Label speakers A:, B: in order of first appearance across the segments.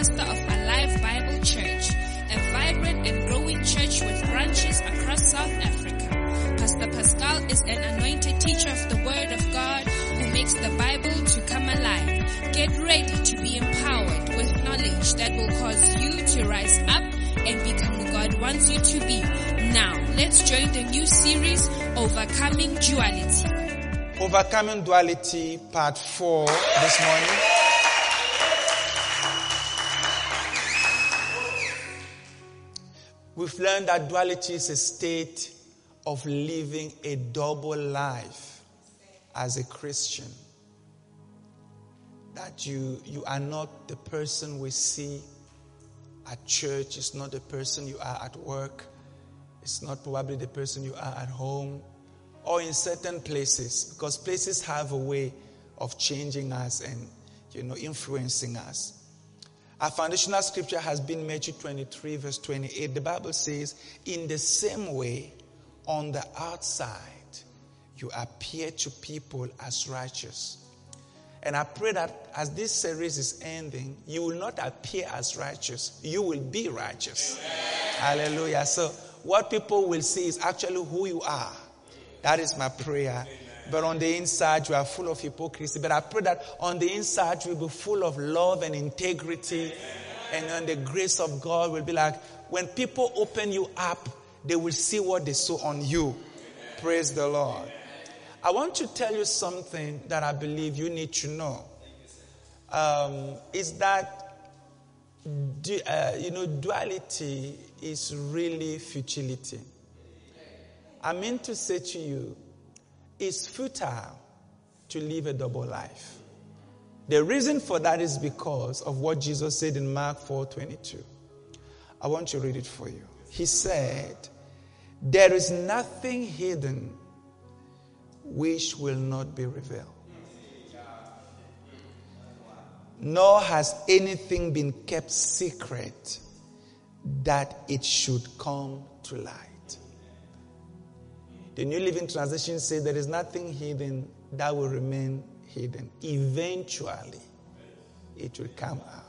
A: pastor of Alive Bible Church, a vibrant and growing church with branches across South Africa. Pastor Pascal is an anointed teacher of the Word of God who makes the Bible to come alive. Get ready to be empowered with knowledge that will cause you to rise up and become who God wants you to be. Now, let's join the new series, Overcoming Duality.
B: Overcoming Duality, part four this morning. We've learned that duality is a state of living a double life as a Christian. That you, you are not the person we see at church, it's not the person you are at work, it's not probably the person you are at home or in certain places, because places have a way of changing us and you know influencing us. Our foundational scripture has been Matthew 23, verse 28. The Bible says, In the same way, on the outside, you appear to people as righteous. And I pray that as this series is ending, you will not appear as righteous, you will be righteous. Amen. Hallelujah. So, what people will see is actually who you are. That is my prayer. Amen. But on the inside, you are full of hypocrisy. But I pray that on the inside, you will be full of love and integrity. And then the grace of God will be like, when people open you up, they will see what they saw on you. Praise the Lord. I want to tell you something that I believe you need to know. Um, is that, uh, you know, duality is really futility. I mean to say to you, it's futile to live a double life. The reason for that is because of what Jesus said in Mark 4:22. I want to read it for you. He said, "There is nothing hidden which will not be revealed. Nor has anything been kept secret that it should come to light." The New Living Translation says there is nothing hidden that will remain hidden. Eventually, it will come out.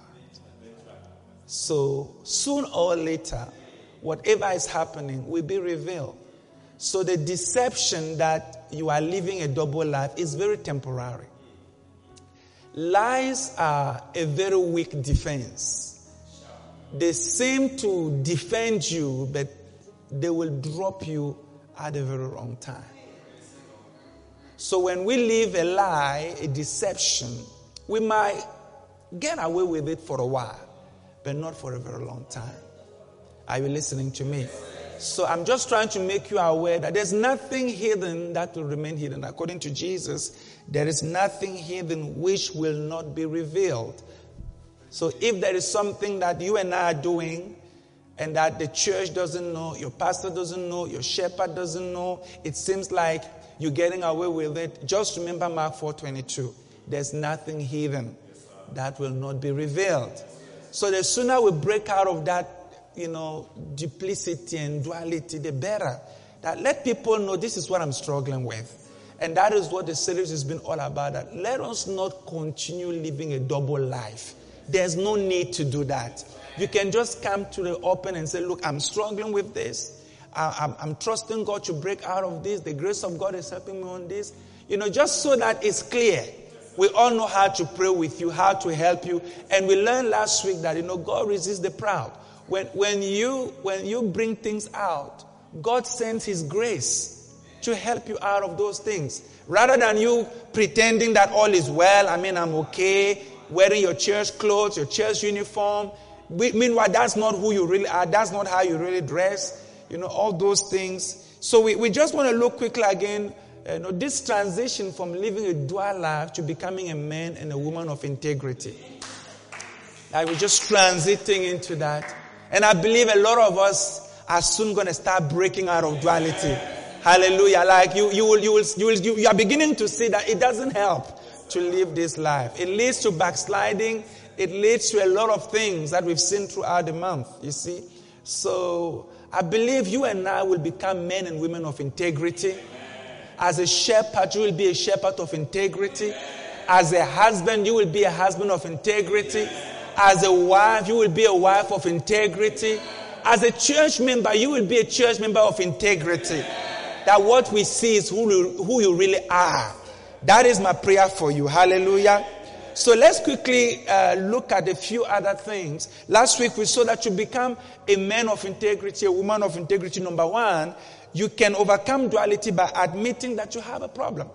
B: So, soon or later, whatever is happening will be revealed. So, the deception that you are living a double life is very temporary. Lies are a very weak defense. They seem to defend you, but they will drop you at the very wrong time. So when we live a lie, a deception, we might get away with it for a while, but not for a very long time. Are you listening to me? So I'm just trying to make you aware that there's nothing hidden that will remain hidden. According to Jesus, there is nothing hidden which will not be revealed. So if there is something that you and I are doing and that the church doesn't know, your pastor doesn't know, your shepherd doesn't know, it seems like you're getting away with it. Just remember Mark 4:22. There's nothing hidden that will not be revealed. So the sooner we break out of that, you know, duplicity and duality, the better. That let people know this is what I'm struggling with. And that is what the series has been all about. That let us not continue living a double life. There's no need to do that. You can just come to the open and say, Look, I'm struggling with this. I, am trusting God to break out of this. The grace of God is helping me on this. You know, just so that it's clear. We all know how to pray with you, how to help you. And we learned last week that, you know, God resists the proud. When, when, you, when you bring things out, God sends His grace to help you out of those things. Rather than you pretending that all is well, I mean, I'm okay, wearing your church clothes, your church uniform, Meanwhile, that's not who you really are. That's not how you really dress. You know, all those things. So we, we just want to look quickly again. You know, this transition from living a dual life to becoming a man and a woman of integrity. Like we're just transiting into that. And I believe a lot of us are soon going to start breaking out of duality. Hallelujah. Like you, you will, you will, you will, you are beginning to see that it doesn't help to live this life. It leads to backsliding it leads to a lot of things that we've seen throughout the month, you see. So I believe you and I will become men and women of integrity. As a shepherd, you will be a shepherd of integrity. As a husband, you will be a husband of integrity. As a wife, you will be a wife of integrity. As a church member, you will be a church member of integrity. That what we see is who you, who you really are. That is my prayer for you. Hallelujah. So let's quickly uh, look at a few other things. Last week we saw that you become a man of integrity, a woman of integrity. Number one, you can overcome duality by admitting that you have a problem.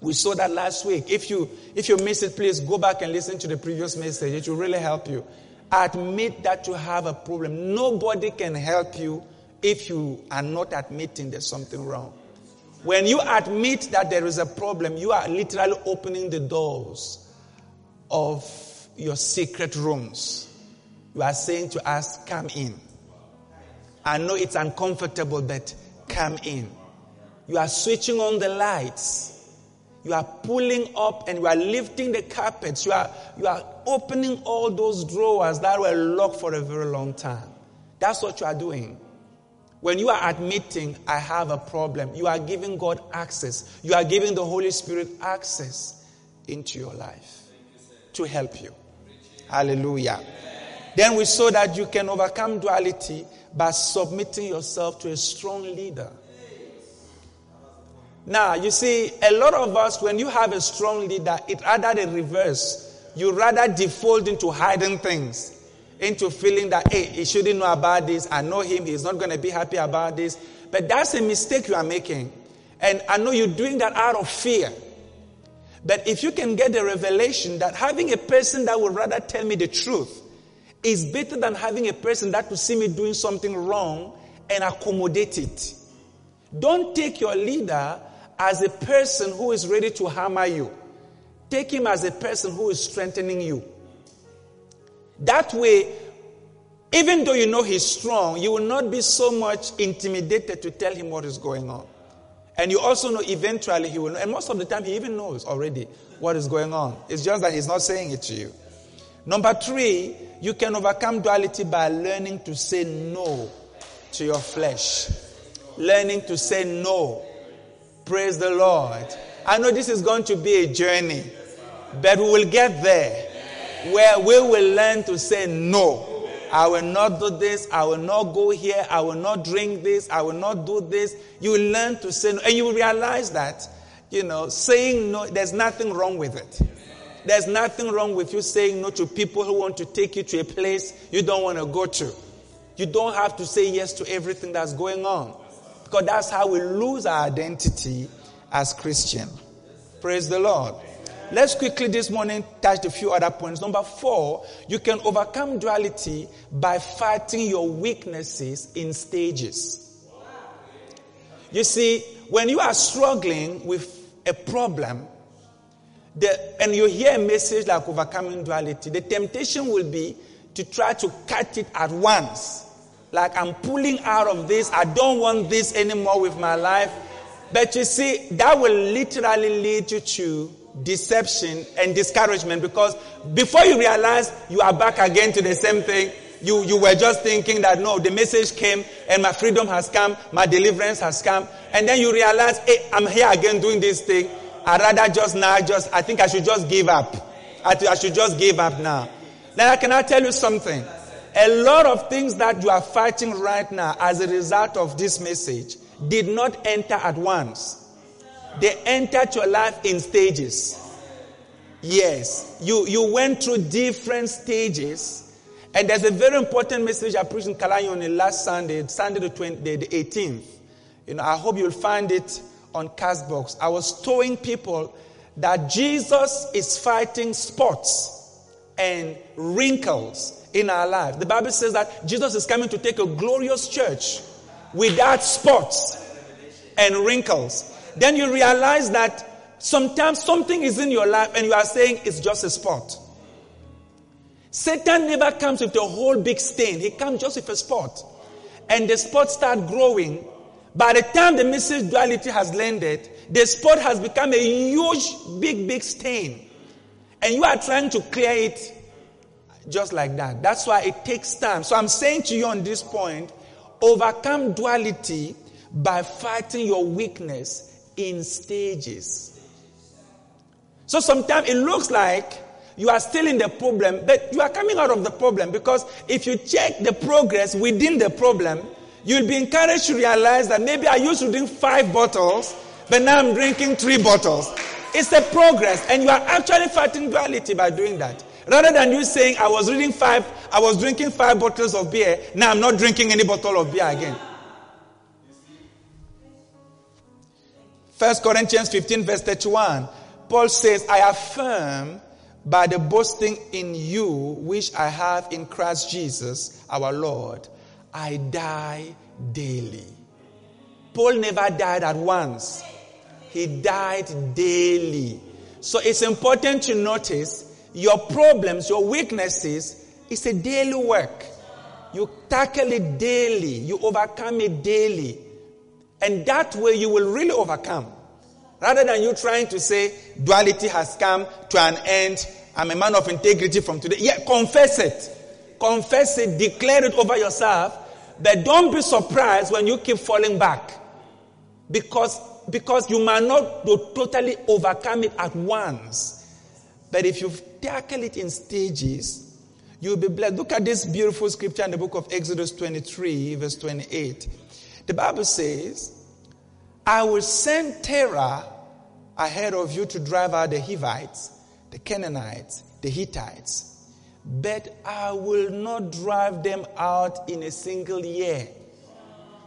B: We saw that last week. If you if you miss it, please go back and listen to the previous message. It will really help you. Admit that you have a problem. Nobody can help you if you are not admitting there's something wrong. When you admit that there is a problem, you are literally opening the doors of your secret rooms. You are saying to us, Come in. I know it's uncomfortable, but come in. You are switching on the lights. You are pulling up and you are lifting the carpets. You are, you are opening all those drawers that were locked for a very long time. That's what you are doing. When you are admitting, I have a problem, you are giving God access. You are giving the Holy Spirit access into your life to help you. Hallelujah. Then we saw that you can overcome duality by submitting yourself to a strong leader. Now, you see, a lot of us, when you have a strong leader, it rather the reverse. You rather default into hiding things into feeling that, hey, he shouldn't know about this. I know him. He's not going to be happy about this. But that's a mistake you are making. And I know you're doing that out of fear. But if you can get the revelation that having a person that would rather tell me the truth is better than having a person that will see me doing something wrong and accommodate it. Don't take your leader as a person who is ready to hammer you. Take him as a person who is strengthening you. That way, even though you know he's strong, you will not be so much intimidated to tell him what is going on. And you also know eventually he will know. And most of the time, he even knows already what is going on. It's just that he's not saying it to you. Number three, you can overcome duality by learning to say no to your flesh. Learning to say no. Praise the Lord. I know this is going to be a journey, but we will get there where we will learn to say no. I will not do this. I will not go here. I will not drink this. I will not do this. You will learn to say no. And you will realize that, you know, saying no, there's nothing wrong with it. There's nothing wrong with you saying no to people who want to take you to a place you don't want to go to. You don't have to say yes to everything that's going on. Because that's how we lose our identity as Christian. Praise the Lord. Let's quickly this morning touch a few other points. Number four, you can overcome duality by fighting your weaknesses in stages. You see, when you are struggling with a problem, the, and you hear a message like overcoming duality, the temptation will be to try to cut it at once. Like I'm pulling out of this, I don't want this anymore with my life. But you see, that will literally lead you to deception and discouragement because before you realize you are back again to the same thing, you, you were just thinking that no, the message came and my freedom has come, my deliverance has come. And then you realize, hey, I'm here again doing this thing. I'd rather just now, just, I think I should just give up. I, I should just give up now. Now, can I tell you something? A lot of things that you are fighting right now as a result of this message did not enter at once. They entered your life in stages. Yes. You, you went through different stages. And there's a very important message I preached in Kalayoni last Sunday, Sunday the, 20, the, the 18th. You know, I hope you'll find it on Castbox. I was telling people that Jesus is fighting spots and wrinkles in our life. The Bible says that Jesus is coming to take a glorious church without spots and wrinkles then you realize that sometimes something is in your life and you are saying it's just a spot. Satan never comes with a whole big stain. He comes just with a spot. And the spot start growing. By the time the message duality has landed, the spot has become a huge, big, big stain. And you are trying to clear it just like that. That's why it takes time. So I'm saying to you on this point, overcome duality by fighting your weakness in stages. So sometimes it looks like you are still in the problem, but you are coming out of the problem because if you check the progress within the problem, you'll be encouraged to realize that maybe I used to drink five bottles, but now I'm drinking three bottles. It's a progress, and you are actually fighting duality by doing that. Rather than you saying, I was reading five, I was drinking five bottles of beer, now I'm not drinking any bottle of beer again. First Corinthians 15, verse 31. Paul says, I affirm by the boasting in you which I have in Christ Jesus our Lord, I die daily. Paul never died at once. He died daily. So it's important to notice your problems, your weaknesses, it's a daily work. You tackle it daily. You overcome it daily. And that way you will really overcome. Rather than you trying to say duality has come to an end. I'm a man of integrity from today. Yeah, confess it. Confess it. Declare it over yourself. But don't be surprised when you keep falling back. Because, because you might not totally overcome it at once. But if you tackle it in stages, you'll be blessed. Look at this beautiful scripture in the book of Exodus 23, verse 28. The Bible says, I will send terror ahead of you to drive out the Hivites, the Canaanites, the Hittites, but I will not drive them out in a single year.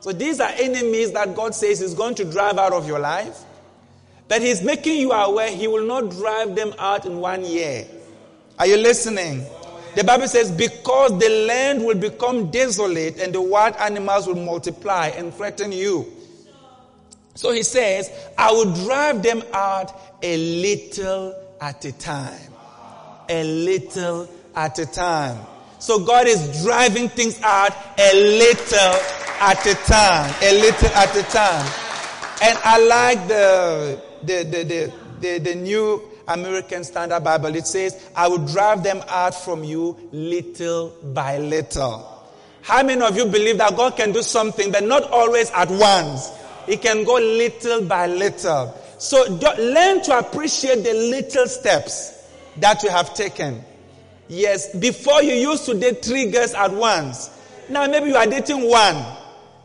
B: So these are enemies that God says He's going to drive out of your life. But He's making you aware He will not drive them out in one year. Are you listening? The Bible says, because the land will become desolate and the wild animals will multiply and threaten you. So he says, I will drive them out a little at a time. A little at a time. So God is driving things out a little at a time. A little at a time. And I like the the, the, the, the, the New American Standard Bible, it says, I will drive them out from you little by little. How many of you believe that God can do something, but not always at once? He can go little by little. So learn to appreciate the little steps that you have taken. Yes, before you used to date three girls at once. Now maybe you are dating one.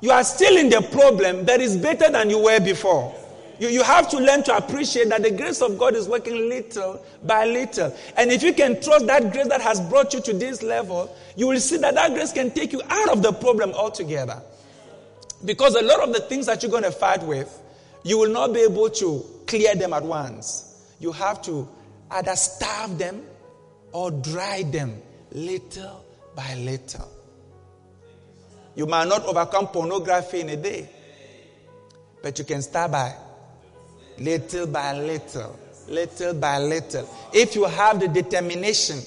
B: You are still in the problem, but it's better than you were before. You, you have to learn to appreciate that the grace of God is working little by little. And if you can trust that grace that has brought you to this level, you will see that that grace can take you out of the problem altogether. Because a lot of the things that you're going to fight with, you will not be able to clear them at once. You have to either starve them or dry them little by little. You might not overcome pornography in a day, but you can start by little by little, little by little. If you have the determination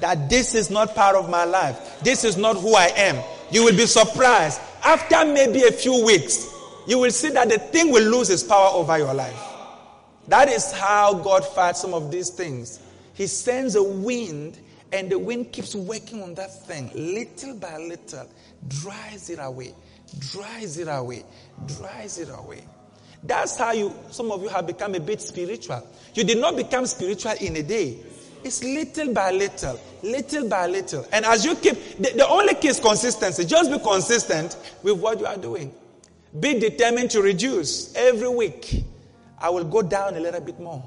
B: that this is not part of my life, this is not who I am, you will be surprised. After maybe a few weeks, you will see that the thing will lose its power over your life. That is how God fights some of these things. He sends a wind, and the wind keeps working on that thing little by little, dries it away, dries it away, dries it away. That's how you, some of you have become a bit spiritual. You did not become spiritual in a day. It's little by little, little by little. And as you keep, the, the only key is consistency. Just be consistent with what you are doing. Be determined to reduce every week. I will go down a little bit more.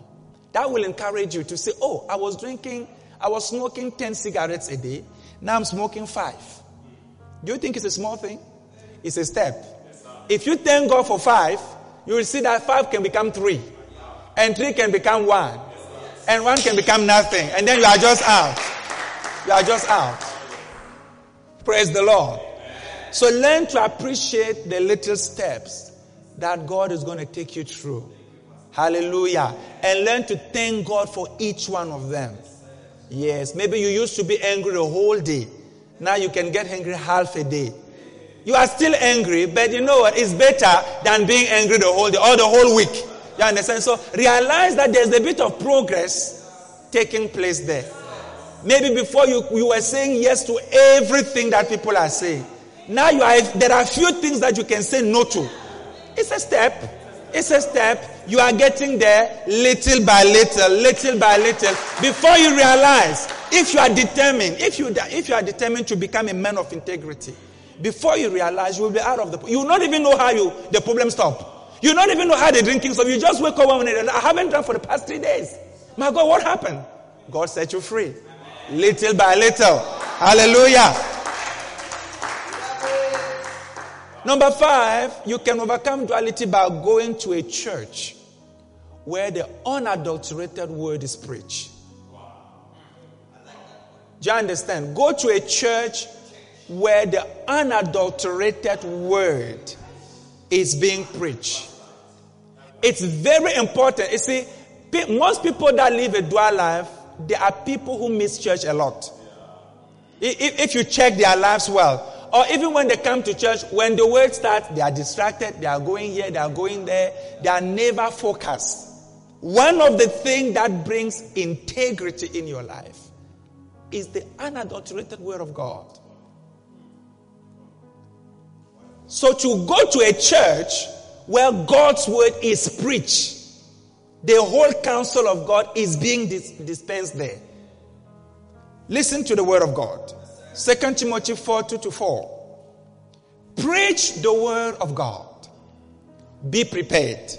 B: That will encourage you to say, oh, I was drinking, I was smoking 10 cigarettes a day. Now I'm smoking five. Do you think it's a small thing? It's a step. If you thank God for five, you will see that five can become three, and three can become one, and one can become nothing, and then you are just out. You are just out. Praise the Lord. So learn to appreciate the little steps that God is going to take you through. Hallelujah. And learn to thank God for each one of them. Yes, maybe you used to be angry the whole day. Now you can get angry half a day. You are still angry, but you know what? It's better than being angry the whole day or the whole week. You understand? So realize that there's a bit of progress taking place there. Maybe before you, you were saying yes to everything that people are saying. Now you are, there are few things that you can say no to. It's a step. It's a step. You are getting there little by little, little by little. Before you realize, if you are determined, if you, if you are determined to become a man of integrity, before you realize you will be out of the, you will not even know how you, the problem stop. You will not even know how the drinking stop. You just wake up one minute. I haven't drunk for the past three days. My God, what happened? God set you free. Little by little. Hallelujah. Number five, you can overcome duality by going to a church where the unadulterated word is preached. Do you understand? Go to a church where the unadulterated word is being preached. It's very important. You see, most people that live a dual life, they are people who miss church a lot. If you check their lives well, or even when they come to church, when the word starts, they are distracted, they are going here, they are going there, they are never focused. One of the things that brings integrity in your life is the unadulterated word of God. So to go to a church where God's word is preached, the whole counsel of God is being dis- dispensed there. Listen to the word of God. 2 Timothy 4 2 to 4. Preach the word of God. Be prepared,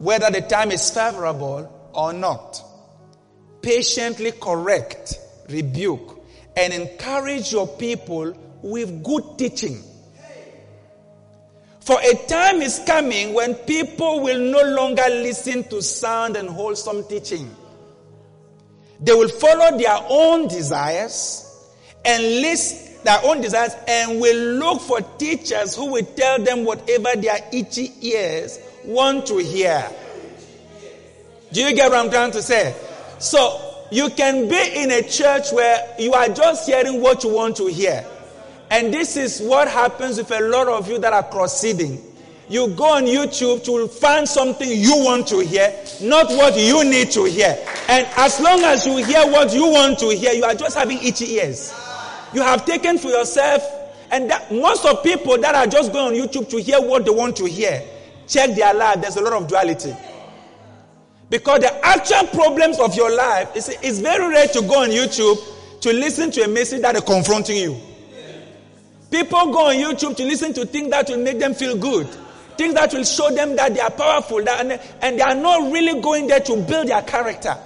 B: whether the time is favorable or not. Patiently correct, rebuke, and encourage your people with good teaching. For a time is coming when people will no longer listen to sound and wholesome teaching. They will follow their own desires and list their own desires and will look for teachers who will tell them whatever their itchy ears want to hear. Do you get what I'm trying to say? So, you can be in a church where you are just hearing what you want to hear. And this is what happens with a lot of you that are proceeding. You go on YouTube to find something you want to hear, not what you need to hear. And as long as you hear what you want to hear, you are just having itchy ears you have taken for yourself, and that, most of people that are just going on YouTube to hear what they want to hear, check their life. There's a lot of duality. Because the actual problems of your life, is it's very rare to go on YouTube to listen to a message that is confronting you. People go on YouTube to listen to things that will make them feel good. Things that will show them that they are powerful that, and, and they are not really going there to build their character.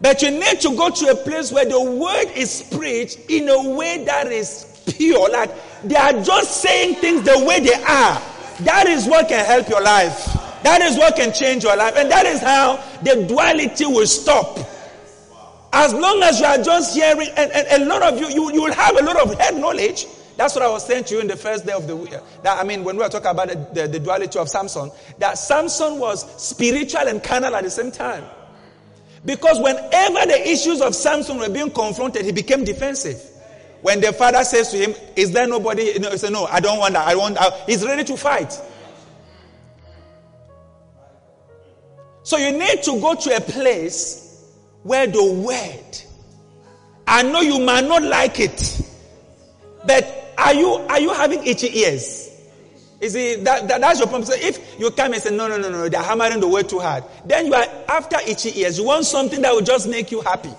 B: But you need to go to a place where the word is preached in a way that is pure. Like they are just saying things the way they are. That is what can help your life. That is what can change your life. And that is how the duality will stop. As long as you are just hearing, and, and a lot of you, you, you will have a lot of head knowledge. That's what I was saying to you in the first day of the week. That, I mean, when we were talking about the, the, the duality of Samson, that Samson was spiritual and carnal at the same time. Because whenever the issues of Samson were being confronted, he became defensive. When the father says to him, Is there nobody? he said, No, I don't want that. I want, I, he's ready to fight. So you need to go to a place where the word, I know you might not like it, but are you, are you having itchy ears? You see, that, that, that's your problem. So if you come and say, no, no, no, no, they're hammering the word too hard, then you are after itchy ears. You want something that will just make you happy.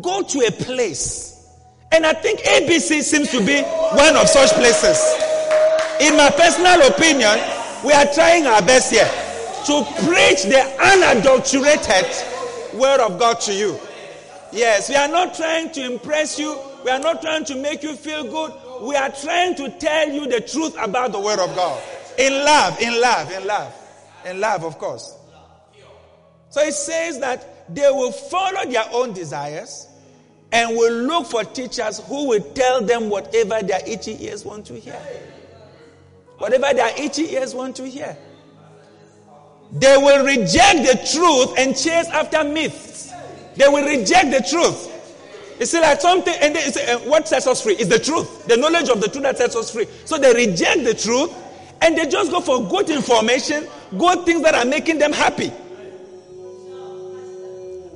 B: Go to a place. And I think ABC seems to be one of such places. In my personal opinion, we are trying our best here to preach the unadulterated word of God to you. Yes, we are not trying to impress you. We are not trying to make you feel good we are trying to tell you the truth about the Word of God. In love, in love, in love. In love, of course. So it says that they will follow their own desires and will look for teachers who will tell them whatever their itchy ears want to hear. Whatever their itchy ears want to hear. They will reject the truth and chase after myths. They will reject the truth. It's like something, and they say, uh, what sets us free is the truth. The knowledge of the truth that sets us free. So they reject the truth and they just go for good information, good things that are making them happy.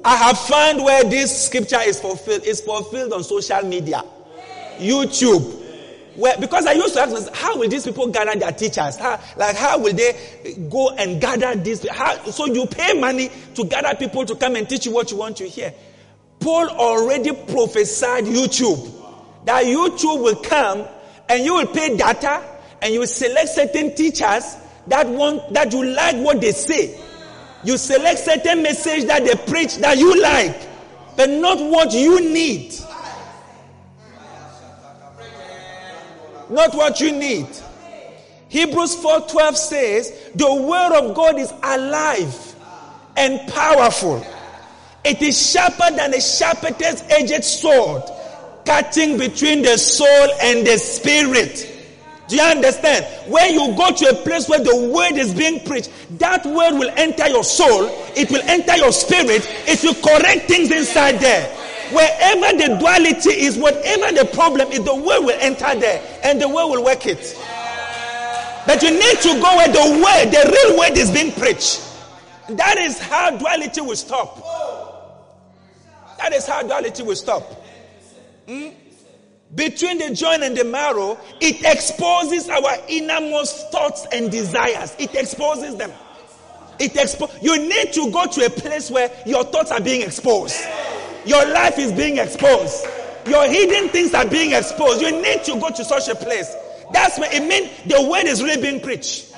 B: I have found where this scripture is fulfilled. It's fulfilled on social media, YouTube. Because I used to ask myself, how will these people gather their teachers? How, like, how will they go and gather this? How, so you pay money to gather people to come and teach you what you want to hear. Paul already prophesied YouTube. That YouTube will come and you will pay data and you will select certain teachers that want, that you like what they say. You select certain message that they preach that you like, but not what you need. Not what you need. Hebrews 4:12 says, "The word of God is alive and powerful. It is sharper than a sharpest edged sword, cutting between the soul and the spirit." Do you understand? When you go to a place where the word is being preached, that word will enter your soul, it will enter your spirit, it will correct things inside there. Wherever the duality is, whatever the problem is, the word will enter there and the word will work it. But you need to go where the word, the real word is being preached. That is how duality will stop. That is how duality will stop. Hmm? Between the joint and the marrow, it exposes our innermost thoughts and desires. It exposes them. It expo- you need to go to a place where your thoughts are being exposed. Your life is being exposed. Your hidden things are being exposed. You need to go to such a place. That's what it means the word is really being preached.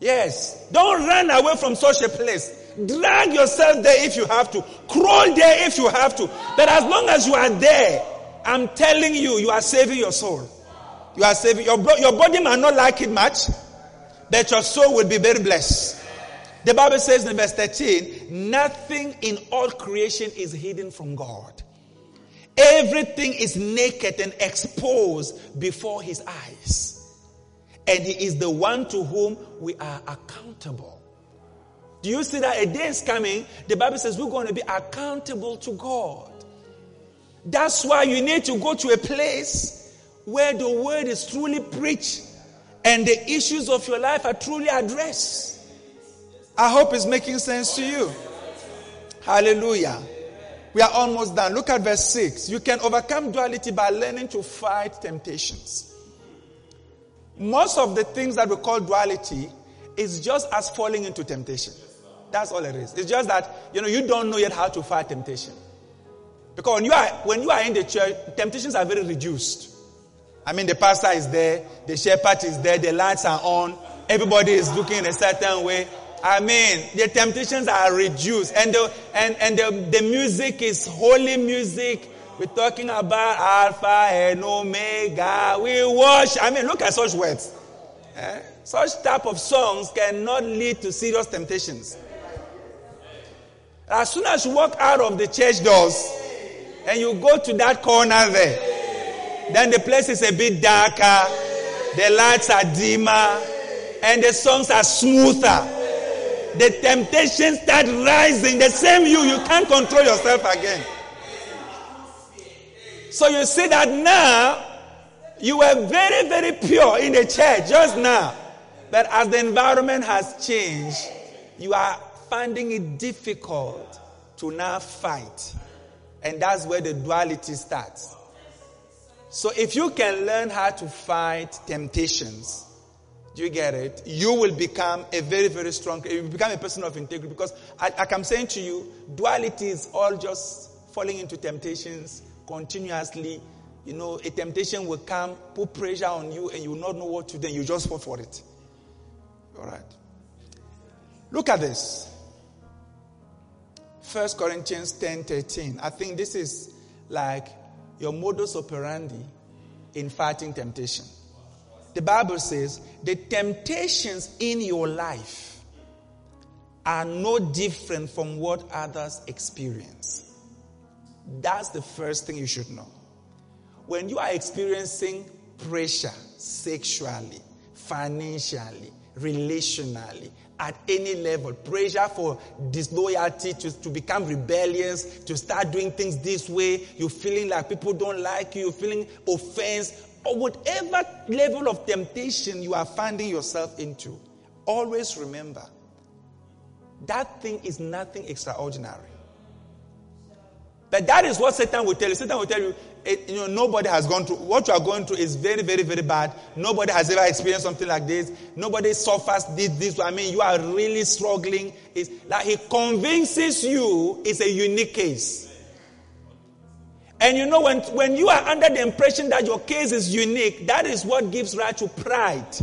B: Yes. Don't run away from such a place. Drag yourself there if you have to. Crawl there if you have to. But as long as you are there, I'm telling you, you are saving your soul. You are saving your, your body might not like it much, but your soul will be very blessed. The Bible says in verse 13, nothing in all creation is hidden from God. Everything is naked and exposed before his eyes. And he is the one to whom we are accountable. Do you see that a day is coming? The Bible says we're going to be accountable to God. That's why you need to go to a place where the word is truly preached and the issues of your life are truly addressed. I hope it's making sense to you. Hallelujah. We are almost done. Look at verse 6. You can overcome duality by learning to fight temptations. Most of the things that we call duality is just as falling into temptation. That's all it is. It's just that, you know, you don't know yet how to fight temptation. Because when you are when you are in the church, temptations are very reduced. I mean, the pastor is there, the shepherd is there, the lights are on, everybody is looking in a certain way. I mean, the temptations are reduced, and the and and the, the music is holy music. We're talking about Alpha and Omega. We wash. I mean, look at such words. Eh? Such type of songs cannot lead to serious temptations. As soon as you walk out of the church doors, and you go to that corner there, then the place is a bit darker, the lights are dimmer, and the songs are smoother. The temptations start rising. The same you, you can't control yourself again. So you see that now, you were very, very pure in the church just now. But as the environment has changed, you are finding it difficult to now fight. And that's where the duality starts. So if you can learn how to fight temptations, do you get it? You will become a very, very strong, you will become a person of integrity because like I'm saying to you, duality is all just falling into temptations continuously. You know, a temptation will come, put pressure on you, and you will not know what to do, you just fall for it. All right. Look at this. 1 Corinthians 10 13. I think this is like your modus operandi in fighting temptation. The Bible says the temptations in your life are no different from what others experience. That's the first thing you should know. When you are experiencing pressure sexually, financially, relationally, at any level. Pressure for disloyalty, to, to become rebellious, to start doing things this way. You're feeling like people don't like you. You're feeling offense. Or whatever level of temptation you are finding yourself into. Always remember that thing is nothing extraordinary. But that is what Satan will tell you. Satan will tell you, it, you know, nobody has gone through what you are going through is very, very, very bad. Nobody has ever experienced something like this. Nobody suffers this. this. I mean, you are really struggling. It's that he convinces you it's a unique case. And you know, when, when you are under the impression that your case is unique, that is what gives rise to pride.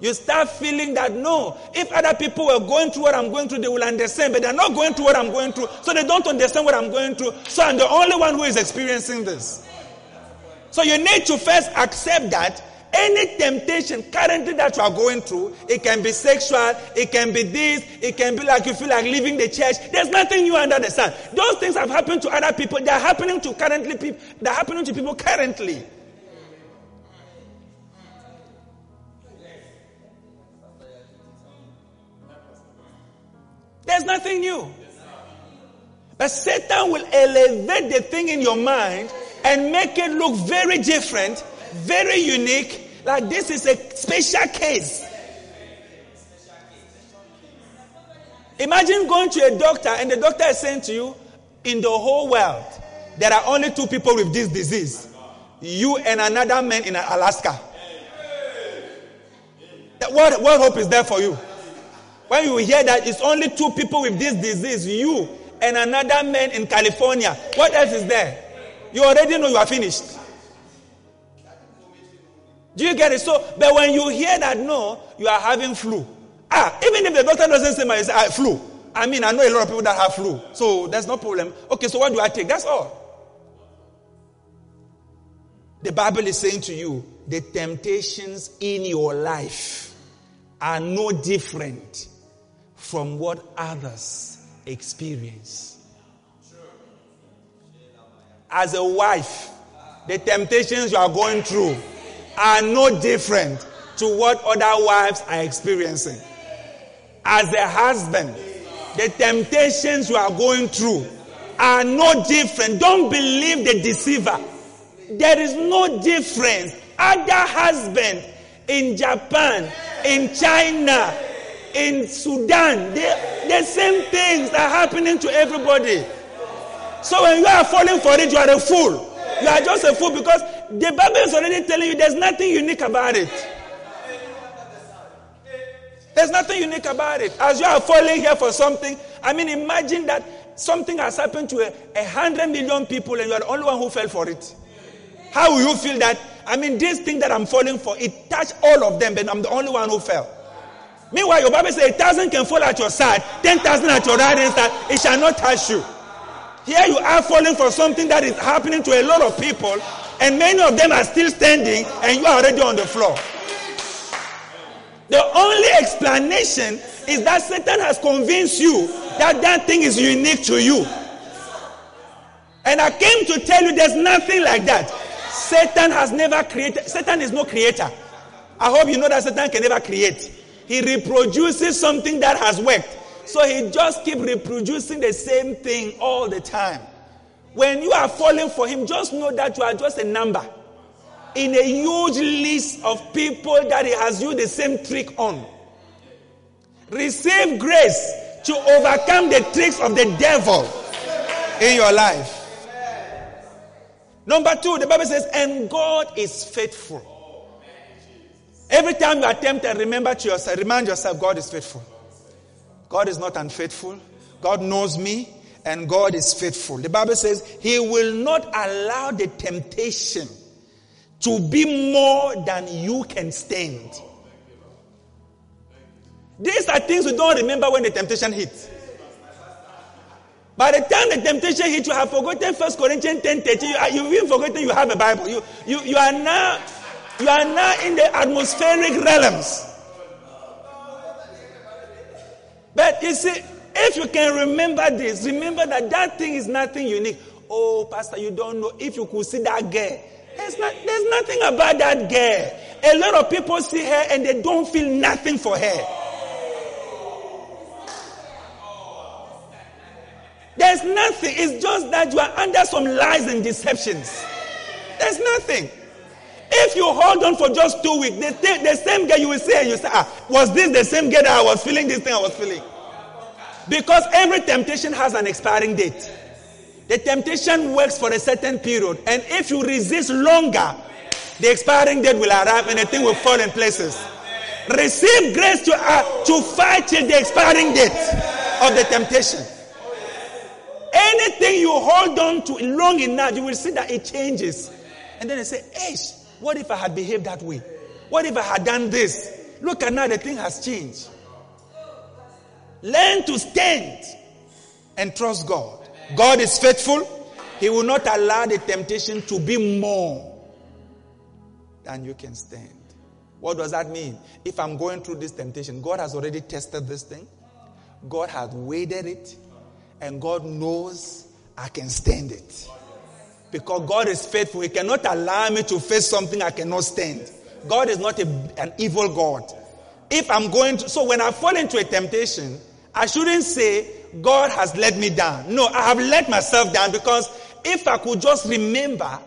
B: You start feeling that no, if other people were going through what I'm going through, they will understand, but they're not going through what I'm going through, so they don't understand what I'm going through. So I'm the only one who is experiencing this. So you need to first accept that any temptation currently that you are going through, it can be sexual, it can be this, it can be like you feel like leaving the church. There's nothing new under the sun. Those things have happened to other people. They're happening to currently people. They're happening to people currently. There's nothing new. But Satan will elevate the thing in your mind and make it look very different, very unique, like this is a special case. Imagine going to a doctor and the doctor is saying to you, in the whole world, there are only two people with this disease you and another man in Alaska. What, what hope is there for you? When you hear that it's only two people with this disease, you and another man in California, what else is there? You already know you are finished. Do you get it? So, but when you hear that no, you are having flu. Ah, even if the doctor doesn't say my ah, flu. I mean, I know a lot of people that have flu. So there's no problem. Okay, so what do I take? That's all. The Bible is saying to you, the temptations in your life are no different from what others experience. As a wife, the temptations you are going through are no different to what other wives are experiencing. As a husband, the temptations you are going through are no different. Don't believe the deceiver. There is no difference. Other husband in Japan, in China, in Sudan, they, the same things are happening to everybody. So when you are falling for it, you are a fool. You are just a fool because the Bible is already telling you there's nothing unique about it. There's nothing unique about it. As you are falling here for something, I mean, imagine that something has happened to a, a hundred million people and you are the only one who fell for it. How will you feel that? I mean, this thing that I'm falling for, it touched all of them, but I'm the only one who fell. Meanwhile, your Bible says a thousand can fall at your side, ten thousand at your right hand side, it shall not touch you. Here you are falling for something that is happening to a lot of people, and many of them are still standing, and you are already on the floor. The only explanation is that Satan has convinced you that that thing is unique to you. And I came to tell you there's nothing like that. Satan has never created, Satan is no creator. I hope you know that Satan can never create. He reproduces something that has worked. So he just keep reproducing the same thing all the time. When you are falling for him, just know that you are just a number in a huge list of people that he has used the same trick on. Receive grace to overcome the tricks of the devil in your life. Number two, the Bible says, and God is faithful. Every time you are tempted, remember to yourself, remind yourself, God is faithful. God is not unfaithful. God knows me and God is faithful. The Bible says he will not allow the temptation to be more than you can stand. These are things we don't remember when the temptation hits. By the time the temptation hits, you have forgotten First Corinthians 10 30. You, you've even forgotten you have a Bible. You, you, you are now you are now in the atmospheric realms. But you see, if you can remember this, remember that that thing is nothing unique. Oh, Pastor, you don't know. If you could see that girl, there's, not, there's nothing about that girl. A lot of people see her and they don't feel nothing for her. There's nothing. It's just that you are under some lies and deceptions. There's nothing. If you hold on for just two weeks, the, the same girl you will say and you say, ah, was this the same girl that I was feeling this thing I was feeling? Because every temptation has an expiring date. The temptation works for a certain period. And if you resist longer, the expiring date will arrive and the thing will fall in places. Receive grace to, uh, to fight till the expiring date of the temptation. Anything you hold on to long enough, you will see that it changes. And then they say, Hey, what if I had behaved that way? What if I had done this? Look at now, the thing has changed. Learn to stand and trust God. God is faithful. He will not allow the temptation to be more than you can stand. What does that mean? If I'm going through this temptation, God has already tested this thing, God has weighed it, and God knows I can stand it. Because God is faithful. He cannot allow me to face something I cannot stand. God is not a, an evil God. If I'm going to, so when I fall into a temptation, I shouldn't say, God has let me down. No, I have let myself down because if I could just remember.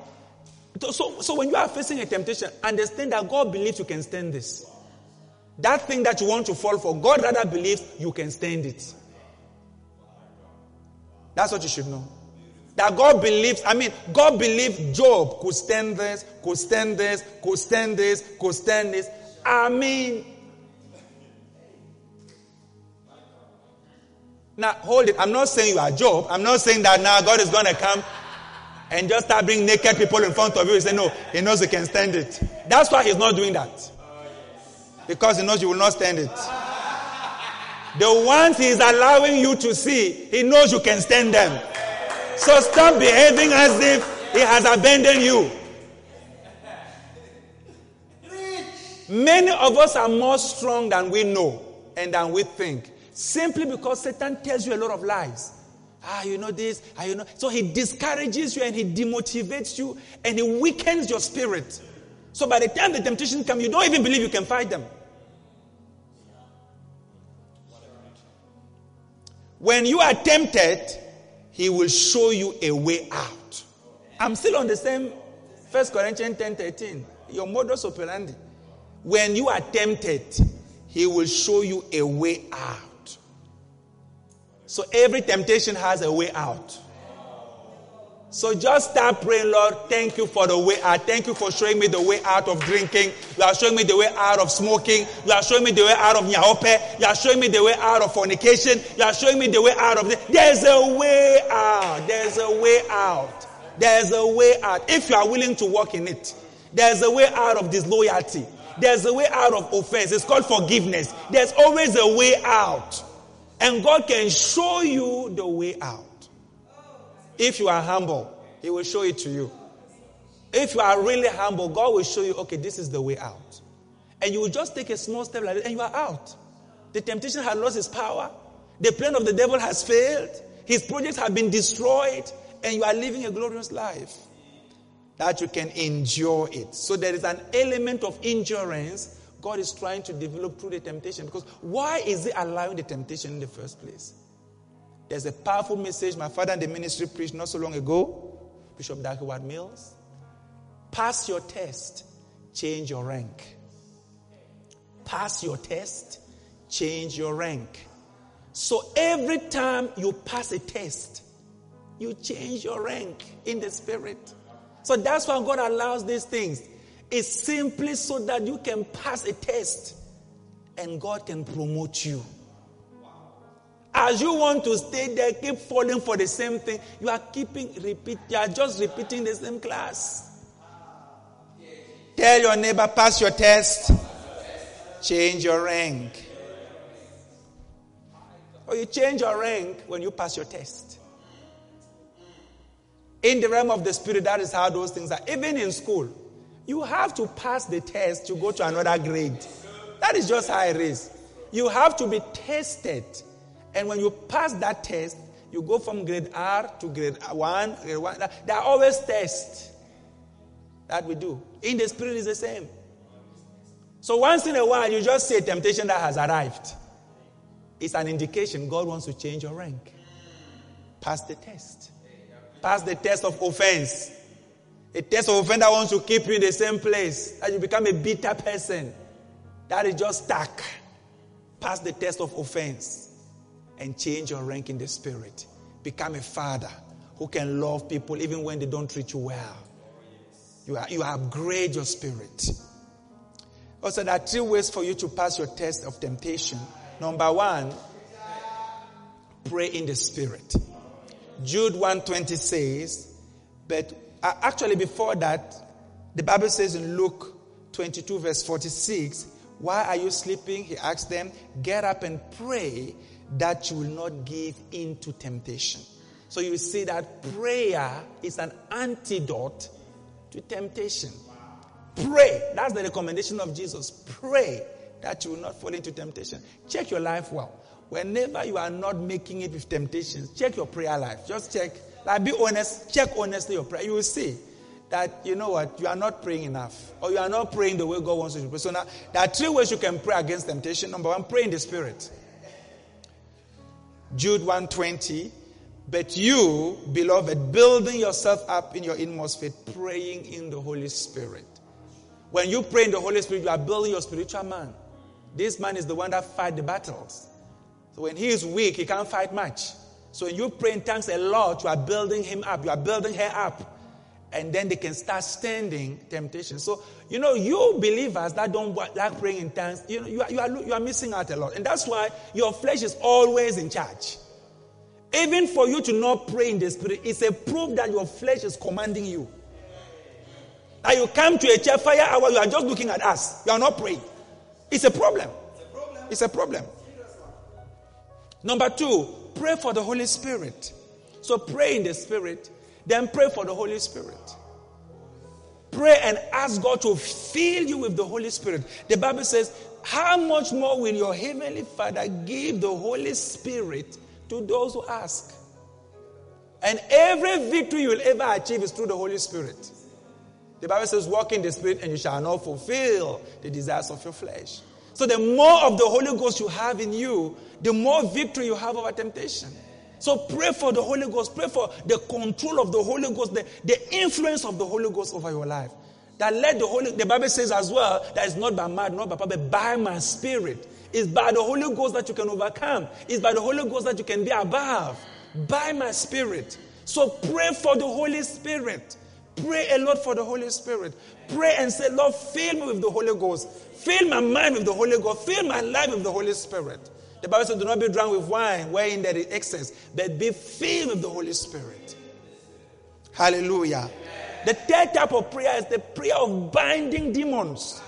B: So, so when you are facing a temptation, understand that God believes you can stand this. That thing that you want to fall for, God rather believes you can stand it. That's what you should know. That God believes, I mean, God believed Job could stand this, could stand this, could stand this, could stand this. I mean, now hold it. I'm not saying you are Job. I'm not saying that now God is going to come and just start bringing naked people in front of you and say, no, he knows he can stand it. That's why he's not doing that. Because he knows you will not stand it. The ones he is allowing you to see, he knows you can stand them. So stop behaving as if he has abandoned you. Many of us are more strong than we know and than we think. Simply because Satan tells you a lot of lies. Ah, you know this, ah, you know. So he discourages you and he demotivates you and he weakens your spirit. So by the time the temptation comes, you don't even believe you can fight them. When you are tempted, he will show you a way out. I'm still on the same First Corinthians 10 13. Your modus operandi. When you are tempted, he will show you a way out. So every temptation has a way out. So just start praying, Lord, thank you for the way out. Thank you for showing me the way out of drinking. You are showing me the way out of smoking. You are showing me the way out of nyaope. You are showing me the way out of fornication. You are showing me the way out of this. There's a way out. There's a way out. There's a way out. If you are willing to walk in it, there's a way out of disloyalty. There's a way out of offense. It's called forgiveness. There's always a way out. And God can show you the way out. If you are humble, He will show it to you. If you are really humble, God will show you, okay, this is the way out. And you will just take a small step like that and you are out. The temptation has lost its power. The plan of the devil has failed. His projects have been destroyed. And you are living a glorious life. That you can endure it. So there is an element of endurance God is trying to develop through the temptation. Because why is He allowing the temptation in the first place? There's a powerful message my father in the ministry preached not so long ago, Bishop Dag Heward-Mills. Pass your test, change your rank. Pass your test, change your rank. So every time you pass a test, you change your rank in the spirit. So that's why God allows these things. It's simply so that you can pass a test and God can promote you. As you want to stay there, keep falling for the same thing, you are keeping repeat, you are just repeating the same class. Tell your neighbor, pass your test, change your rank. Or you change your rank when you pass your test. In the realm of the spirit, that is how those things are. Even in school, you have to pass the test to go to another grade. That is just how it is. You have to be tested and when you pass that test, you go from grade R to grade 1, grade 1. There are always tests that we do. In the spirit is the same. So once in a while, you just see a temptation that has arrived. It's an indication God wants to change your rank. Pass the test. Pass the test of offense. A test of offense that wants to keep you in the same place. That you become a bitter person. That is just stuck. Pass the test of offense and change your rank in the spirit. Become a father who can love people even when they don't treat you well. You, are, you upgrade your spirit. Also, there are three ways for you to pass your test of temptation. Number one, pray in the spirit. Jude 120 says, but Uh, actually before that, the Bible says in Luke 22 verse 46, why are you sleeping? He asked them, get up and pray that you will not give in to temptation. So you see that prayer is an antidote to temptation. Pray. That's the recommendation of Jesus. Pray that you will not fall into temptation. Check your life well. Whenever you are not making it with temptations, check your prayer life. Just check. Like be honest. Check honestly your prayer. You will see that you know what you are not praying enough, or you are not praying the way God wants you to pray. So now there are three ways you can pray against temptation. Number one, pray in the Spirit. Jude 120. But you, beloved, building yourself up in your inmost faith, praying in the Holy Spirit. When you pray in the Holy Spirit, you are building your spiritual man. This man is the one that fight the battles. So when he is weak, he can't fight much. So you pray in tongues a lot, you are building him up. You are building her up. And then they can start standing temptation. So, you know, you believers that don't like praying in tongues, you, know, you, are, you, are, you are missing out a lot. And that's why your flesh is always in charge. Even for you to not pray in the spirit, it's a proof that your flesh is commanding you. Now you come to a church fire hour, you are just looking at us. You are not praying. It's a problem. It's a problem. Number two, pray for the Holy Spirit. So pray in the Spirit, then pray for the Holy Spirit. Pray and ask God to fill you with the Holy Spirit. The Bible says, How much more will your Heavenly Father give the Holy Spirit to those who ask? And every victory you will ever achieve is through the Holy Spirit. The Bible says, Walk in the Spirit, and you shall not fulfill the desires of your flesh. So, the more of the Holy Ghost you have in you, the more victory you have over temptation. So, pray for the Holy Ghost. Pray for the control of the Holy Ghost, the, the influence of the Holy Ghost over your life. That let the Holy, the Bible says as well, that it's not by might, not by power, but by my Spirit. It's by the Holy Ghost that you can overcome. It's by the Holy Ghost that you can be above. By my Spirit. So, pray for the Holy Spirit. Pray a lot for the Holy Spirit. Pray and say, Lord, fill me with the Holy Ghost. Fill my mind with the Holy Ghost. Fill my life with the Holy Spirit. The Bible says, do not be drunk with wine, wherein there is excess, but be filled with the Holy Spirit. Hallelujah. The third type of prayer is the prayer of binding demons.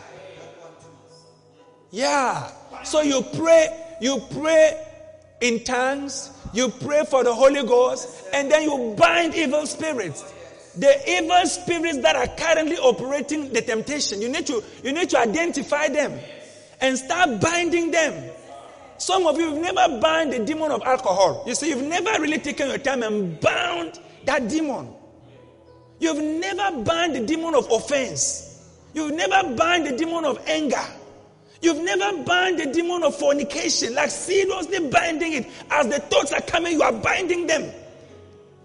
B: Yeah. So you pray, you pray in tongues, you pray for the Holy Ghost, and then you bind evil spirits the evil spirits that are currently operating the temptation. You need to, you need to identify them and start binding them. Some of you have never bound the demon of alcohol. You see, you've never really taken your time and bound that demon. You've never bound the demon of offense. You've never bound the demon of anger. You've never bound the demon of fornication, like seriously binding it. As the thoughts are coming, you are binding them.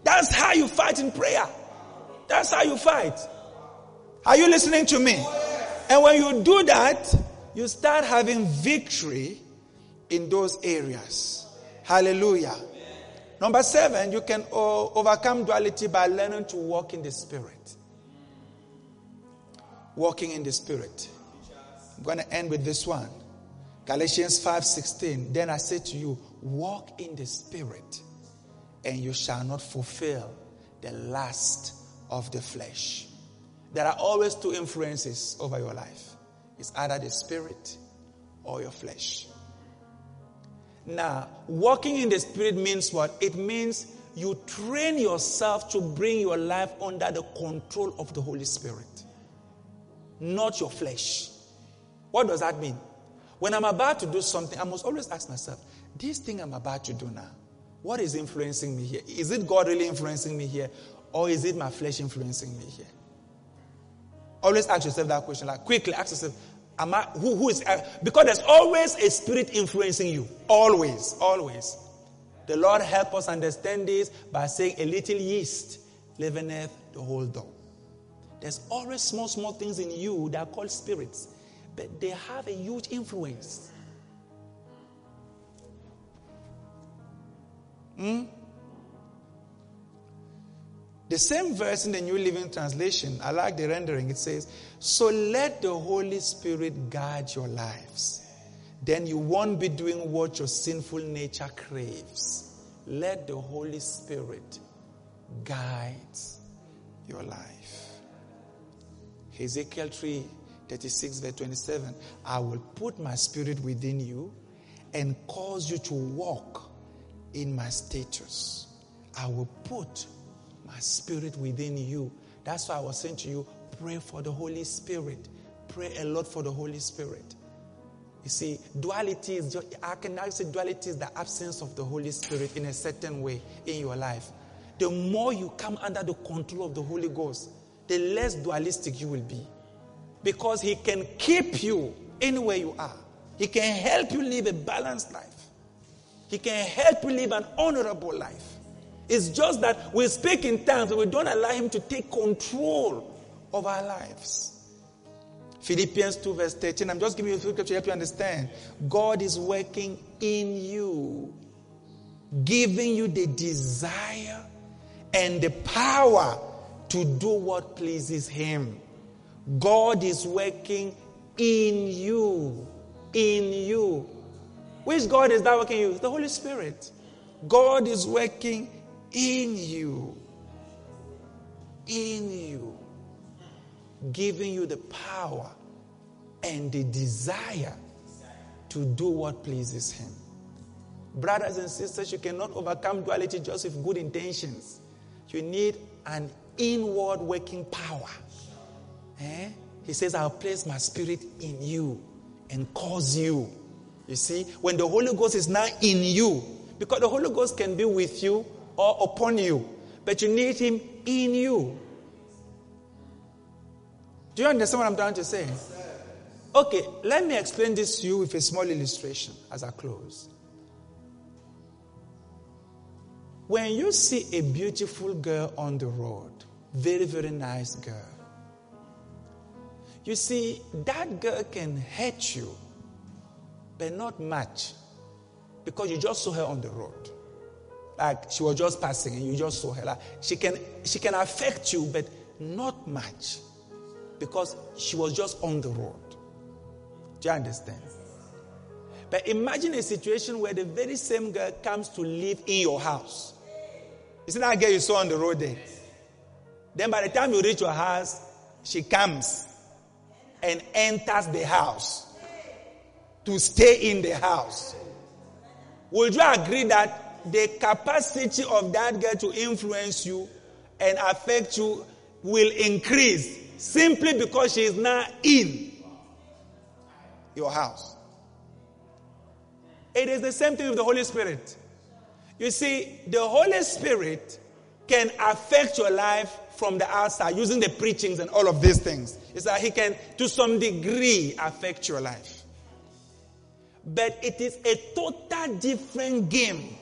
B: That's how you fight in prayer. That's how you fight. Are you listening to me? And when you do that, you start having victory in those areas. Hallelujah. Number seven, you can overcome duality by learning to walk in the Spirit. Walking in the Spirit. I'm going to end with this one. Galatians 5:16. Then I say to you, walk in the Spirit, and you shall not fulfill the lust of the flesh. There are always two influences over your life it's either the spirit or your flesh. Now, walking in the spirit means what? It means you train yourself to bring your life under the control of the Holy Spirit, not your flesh. What does that mean? When I'm about to do something, I must always ask myself, this thing I'm about to do now, what is influencing me here? Is it God really influencing me here? Or is it my flesh influencing me here? Always ask yourself that question. Like quickly ask yourself, am I who, who is uh, because there's always a spirit influencing you. Always, always. The Lord help us understand this by saying a little yeast leaveneth the whole dough. There's always small, small things in you that are called spirits, but they have a huge influence. Hmm? The same verse in the New Living Translation, I like the rendering. It says, So let the Holy Spirit guide your lives. Then you won't be doing what your sinful nature craves. Let the Holy Spirit guide your life. Ezekiel 3 36, verse 27. I will put my spirit within you and cause you to walk in my status. I will put my spirit within you. That's why I was saying to you, pray for the Holy Spirit. Pray a lot for the Holy Spirit. You see, duality is, I can now say duality is the absence of the Holy Spirit in a certain way in your life. The more you come under the control of the Holy Ghost, the less dualistic you will be. Because He can keep you anywhere you are. He can help you live a balanced life. He can help you live an honorable life. It's just that we speak in tongues we don't allow Him to take control of our lives. Philippians 2, verse 13. I'm just giving you a scripture to help you understand. God is working in you, giving you the desire and the power to do what pleases Him. God is working in you. In you. Which God is that working in you? The Holy Spirit. God is working in you. In you. Giving you the power and the desire to do what pleases Him. Brothers and sisters, you cannot overcome duality just with good intentions. You need an inward working power. Eh? He says, I'll place my spirit in you and cause you. You see, when the Holy Ghost is now in you, because the Holy Ghost can be with you or upon you, but you need Him in you. Do you understand what I'm trying to say? Okay, let me explain this to you with a small illustration as I close. When you see a beautiful girl on the road, very, very nice girl, you see, that girl can hurt you, but not much because you just saw her on the road. Like she was just passing and you just saw her. Like she can she can affect you, but not much. Because she was just on the road. Do you understand? But imagine a situation where the very same girl comes to live in your house. You see that girl you saw on the road there? Then by the time you reach your house, she comes and enters the house to stay in the house. Would you agree that the capacity of that girl to influence you and affect you will increase simply because she is now in your house? It is the same thing with the Holy Spirit. You see, the Holy Spirit can affect your life from the outside using the preachings and all of these things. It's that He can, to some degree, affect your life. But it is a total different game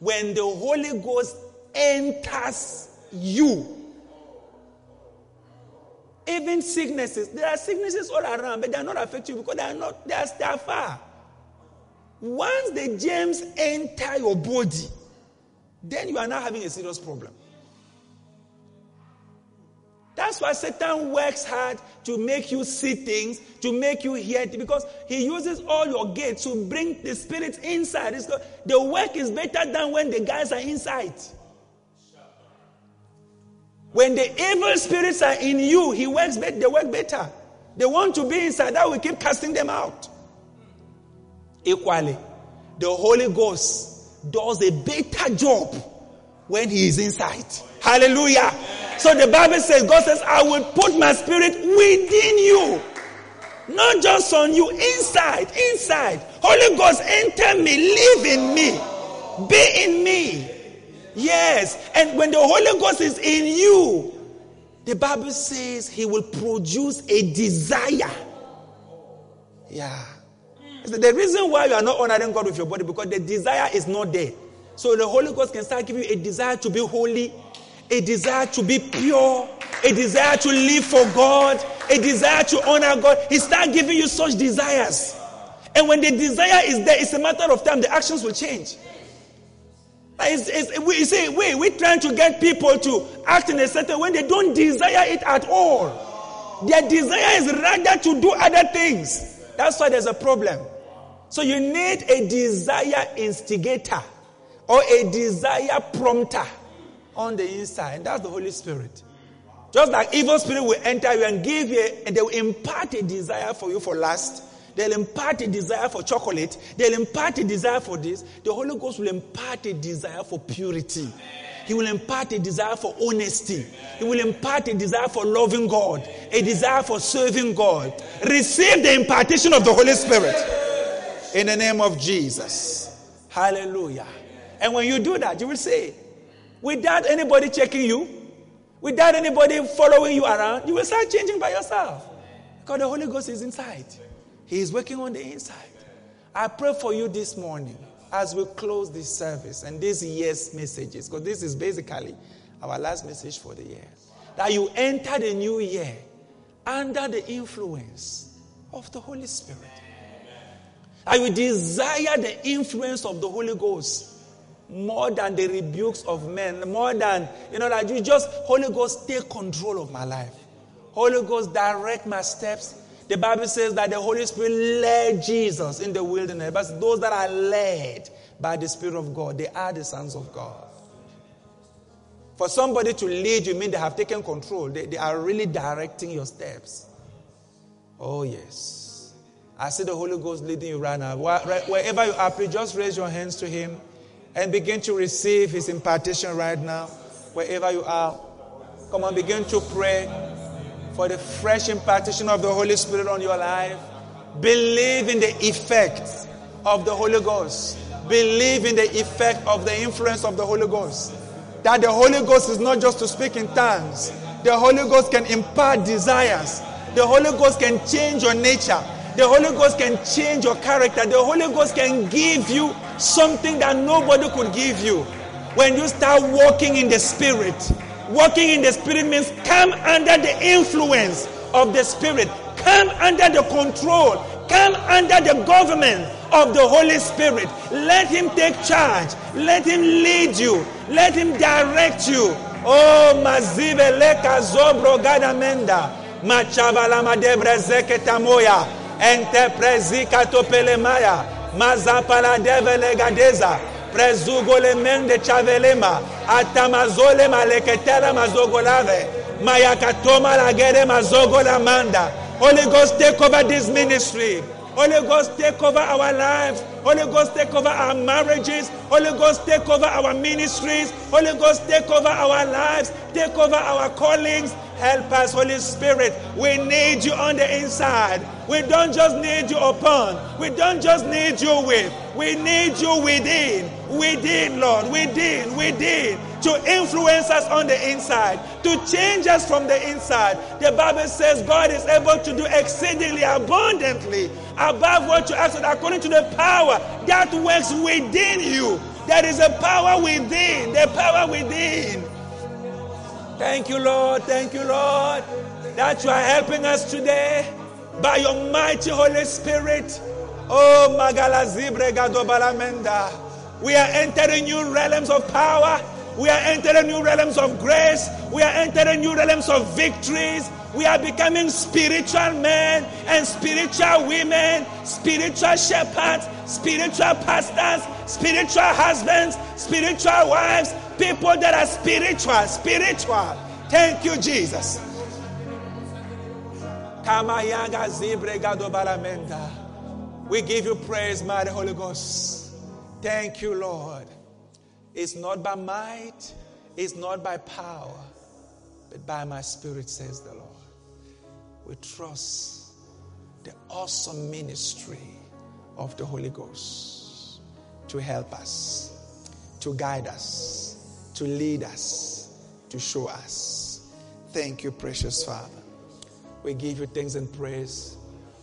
B: when the Holy Ghost enters you. Even sicknesses, there are sicknesses all around, but they are not affecting you because they are not, they are, they are far. Once the germs enter your body, then you are now having a serious problem. That's why Satan works hard to make you see things, to make you hear it, because he uses all your gates to bring the spirits inside. the work is better than when the guys are inside. When the evil spirits are in you, he works better, they work better. They want to be inside, that we keep casting them out. Equally, the Holy Ghost does a better job when he is inside. Hallelujah. So the Bible says, God says, I will put my spirit within you. Not just on you, inside, inside. Holy Ghost, enter me, live in me, be in me. Yes. And when the Holy Ghost is in you, the Bible says he will produce a desire. Yeah. The reason why you are not honoring God with your body because the desire is not there. So the Holy Ghost can start giving you a desire to be holy, a desire to be pure, a desire to live for God, a desire to honor God. He start giving you such desires. And when the desire is there, it's a matter of time, the actions will change. It's, it's, we you see, we, we're trying to get people to act in a certain way when they don't desire it at all. Their desire is rather to do other things. That's why there's a problem. So you need a desire instigator or a desire prompter on the inside. And that's the Holy Spirit. Just like evil spirit will enter you and give you, and they will impart a desire for you for lust They'll impart a desire for chocolate. They'll impart a desire for this. The Holy Ghost will impart a desire for purity. He will impart a desire for honesty. He will impart a desire for loving God, a desire for serving God. Receive the impartation of the Holy Spirit in the name of Jesus. Hallelujah. And when you do that, you will say, without anybody checking you, without anybody following you around, you will start changing by yourself. Because the Holy Ghost is inside. He is working on the inside. I pray for you this morning as we close this service and this year's messages, because this is basically our last message for the year, that you enter the new year under the influence of the Holy Spirit. I will desire the influence of the Holy Ghost more than the rebukes of men, more than, you know, that you just, Holy Ghost, take control of my life. Holy Ghost, direct my steps the Bible says that the Holy Spirit led Jesus in the wilderness. But those that are led by the Spirit of God, they are the sons of God. For somebody to lead you mean they have taken control. They, they are really directing your steps. Oh, yes. I see the Holy Ghost leading you right now. Wherever you are, please just raise your hands to Him and begin to receive His impartation right now. Wherever you are, come on, begin to pray for the fresh impartation of the Holy Spirit on your life. Believe in the effect of the Holy Ghost. Believe in the effect of the influence of the Holy Ghost. That the Holy Ghost is not just to speak in tongues, the Holy Ghost can impart desires. The Holy Ghost can change your nature. The Holy Ghost can change your character. The Holy Ghost can give you something that nobody could give you. When you start walking in the Spirit, Walking in the Spirit means come under the influence of the Spirit, come under the control, come under the government of the Holy Spirit. Let Him take charge, let Him lead you, let Him direct you. Oh, mazive leka zobro gadamenda, machavala madebre zeketamoya, ente prezika topelemaya, mazapala devele gadeza. Prezugole mende chavelema. Atamazole maleketela mazogolave mayakatoma lagere mazogola manda. Holy Ghost take over this ministry. Holy Ghost take over our lives. Holy Ghost take over our marriages. Holy Ghost take over our ministries. Holy Ghost take over our lives. Take over our callings Help us, Holy Spirit. We need you on the inside. We don't just need you upon. We don't just need you with. We need you within. Within, Lord. Within, within. To influence us on the inside. To change us from the inside. The Bible says God is able to do exceedingly abundantly above what you ask according to the power that works within you. There is a power within. The power within. Thank you, Lord. Thank you, Lord, that you are helping us today by your mighty Holy Spirit. Oh, Magala Zibre Balamenda. We are entering new realms of power. We are entering new realms of grace. We are entering new realms of victories. We are becoming spiritual men and spiritual women, spiritual shepherds, spiritual pastors, spiritual husbands, spiritual wives, people that are spiritual, spiritual. Thank you, Jesus. We give you praise, mighty Holy Ghost. Thank you, Lord. It's not by might, it's not by power, but by my spirit, says the Lord. We trust the awesome ministry of the Holy Ghost to help us, to guide us to lead us, to show us. Thank you, precious Father. We give you thanks and praise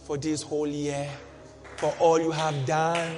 B: for this whole year, for all you have done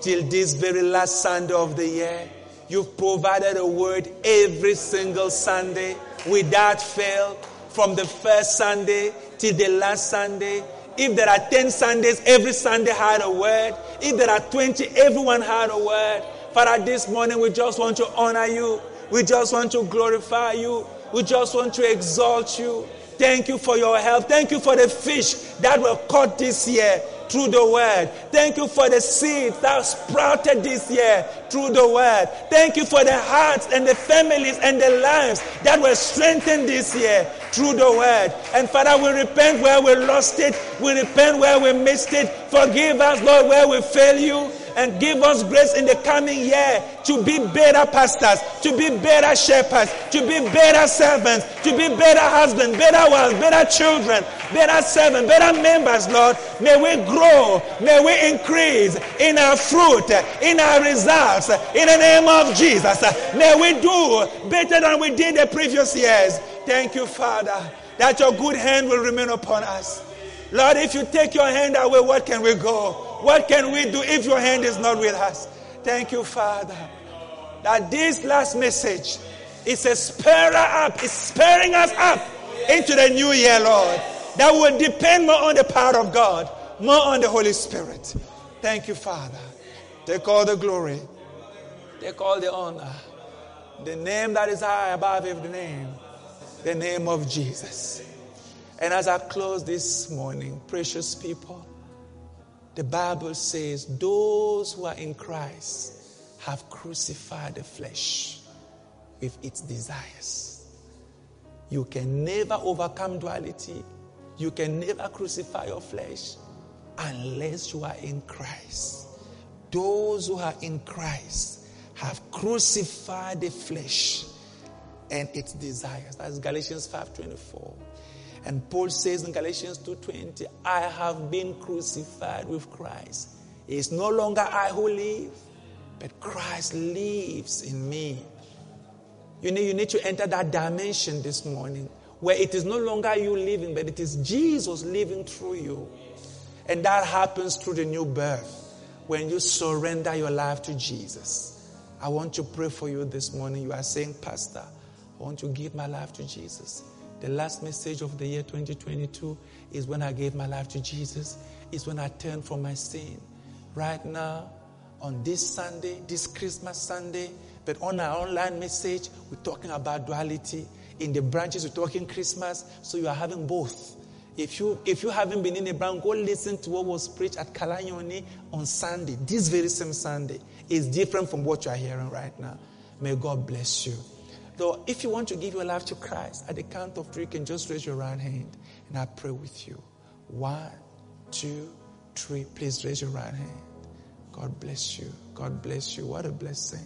B: till this very last Sunday of the year. You've provided a word every single Sunday without fail, from the first Sunday till the last Sunday. If there are 10 Sundays, every Sunday had a word. If there are 20, everyone had a word. Father, this morning we just want to honor you. We just want to glorify you. We just want to exalt you. Thank you for your help. Thank you for the fish that were caught this year through the word. Thank you for the seeds that sprouted this year through the word. Thank you for the hearts and the families and the lives that were strengthened this year through the word. And Father, we repent where we lost it. We repent where we missed it. Forgive us, Lord, where we fail you and give us grace in the coming year to be better pastors, to be better shepherds, to be better servants, to be better husbands, better wives, better children, better servants, better members, Lord. May we grow, may we increase in our fruit, in our results, in the name of Jesus. May we do better than we did the previous years. Thank you, Father, that your good hand will remain upon us. Lord, if you take your hand away, what can we go? What can we do if your hand is not with us? Thank you, Father, that this last message is a spur up, it's spurring us up into the new year, Lord. That will depend more on the power of God, more on the Holy Spirit. Thank you, Father. Take all the glory, take all the honor. The name that is high above every name, the name of Jesus. And as I close this morning, precious people, the Bible says, Those who are in Christ have crucified the flesh with its desires. You can never overcome duality. You can never crucify your flesh unless you are in Christ. Those who are in Christ have crucified the flesh and its desires. That's Galatians 5:24. And Paul says in Galatians 2:20, I have been crucified with Christ. It is no longer I who live, but Christ lives in me. You need, you need to enter that dimension this morning where it is no longer you living, but it is Jesus living through you. And that happens through the new birth when you surrender your life to Jesus. I want to pray for you this morning. You are saying, Pastor, I want to give my life to Jesus. The last message of the year 2022 is when I gave my life to Jesus, is when I turned from my sin. Right now, on this Sunday, this Christmas Sunday, but on our online message, we're talking about duality. In the branches, we're talking Christmas, so you are having both. If you if you haven't been in a branch, go listen to what was preached at Kalanyoni on Sunday. This very same Sunday is different from what you are hearing right now. May God bless you. Though, if you want to give your life to Christ, at the count of three, you can just raise your right hand and I pray with you. One, two, three. Please raise your right hand. God bless you. God bless you. What a blessing.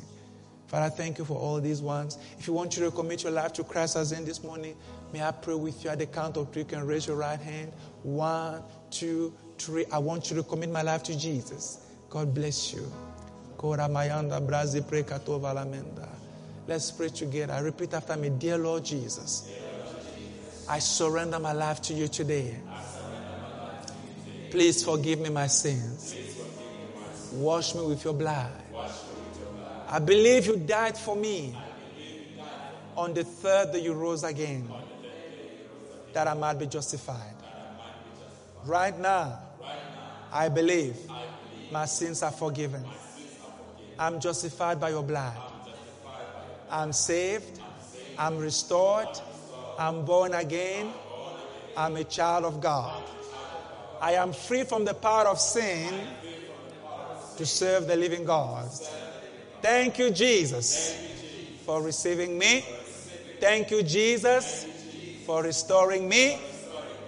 B: Father, thank you for all these ones. If you want to commit your life to Christ as in this morning, may I pray with you at the count of three. You can raise your right hand. One, two, three. I want you to commit my life to Jesus. God bless you. Kora mayanda brazi prekatova lamenda. Let's pray together. I repeat after me Dear Lord Jesus, I surrender my life to you today. Please forgive me my sins. Wash me with your blood. I believe you died for me. On the third that you rose again, that I might be justified. Right now, I believe my sins are forgiven. I'm justified by your blood. I'm saved. I'm restored. I'm born again. I'm a child of God. I am free from the power of sin to serve the living God. Thank you, Jesus, for receiving me. Thank you, Jesus, for restoring me.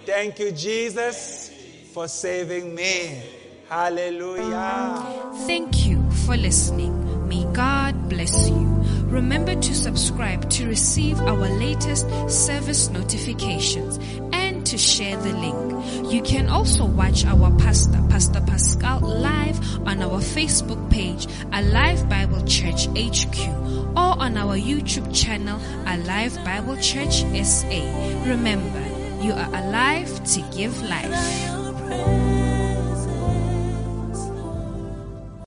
B: Thank you, Jesus, for saving me. Hallelujah.
A: Thank you for listening. May God bless you. Remember to subscribe to receive our latest service notifications and to share the link. You can also watch our pastor, Pastor Pascal, live on our Facebook page, Alive Bible Church HQ, or on our YouTube channel, Alive Bible Church SA. Remember, you are alive to give life.